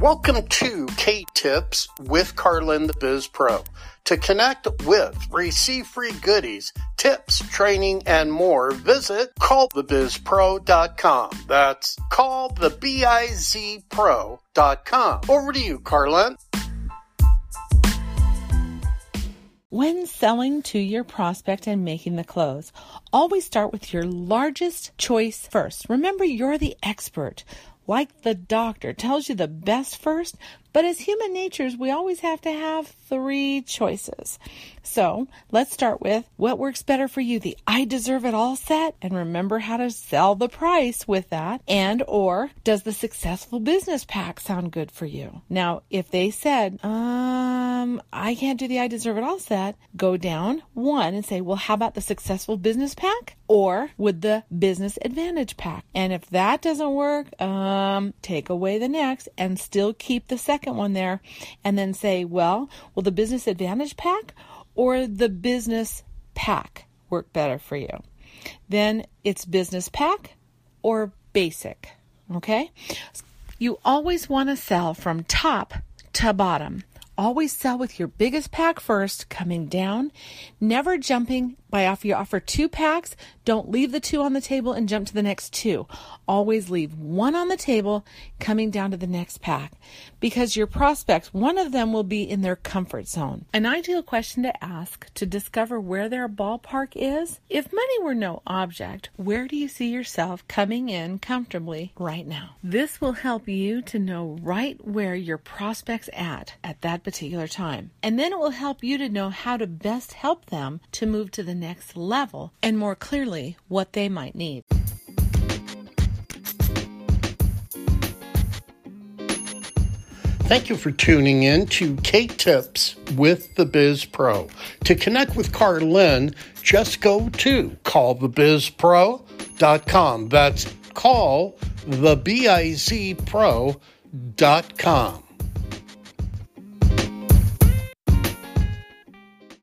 Welcome to K Tips with Carlin the Biz Pro. To connect with, receive free goodies, tips, training, and more, visit callthebizpro.com. That's callthebizpro.com. Over to you, Carlin. When selling to your prospect and making the close, always start with your largest choice first. Remember, you're the expert like the doctor tells you the best first, but as human natures, we always have to have three choices. So let's start with what works better for you, the I deserve it all set, and remember how to sell the price with that. And or does the successful business pack sound good for you? Now, if they said, um, I can't do the I deserve it all set, go down one and say, well, how about the successful business pack? Or would the business advantage pack? And if that doesn't work, um, take away the next and still keep the second one there and then say, well, will the business advantage pack or the business pack work better for you? Then it's business pack or basic. Okay? You always want to sell from top to bottom. Always sell with your biggest pack first, coming down, never jumping by off you offer two packs, don't leave the two on the table and jump to the next two. Always leave one on the table coming down to the next pack because your prospects, one of them will be in their comfort zone. An ideal question to ask to discover where their ballpark is if money were no object, where do you see yourself coming in comfortably right now? This will help you to know right where your prospects at at that particular time. And then it will help you to know how to best help them to move to the next level and more clearly what they might need. Thank you for tuning in to K Tips with the Biz Pro. To connect with Carlin, just go to callthebizpro.com. That's call the B I Z pro.com.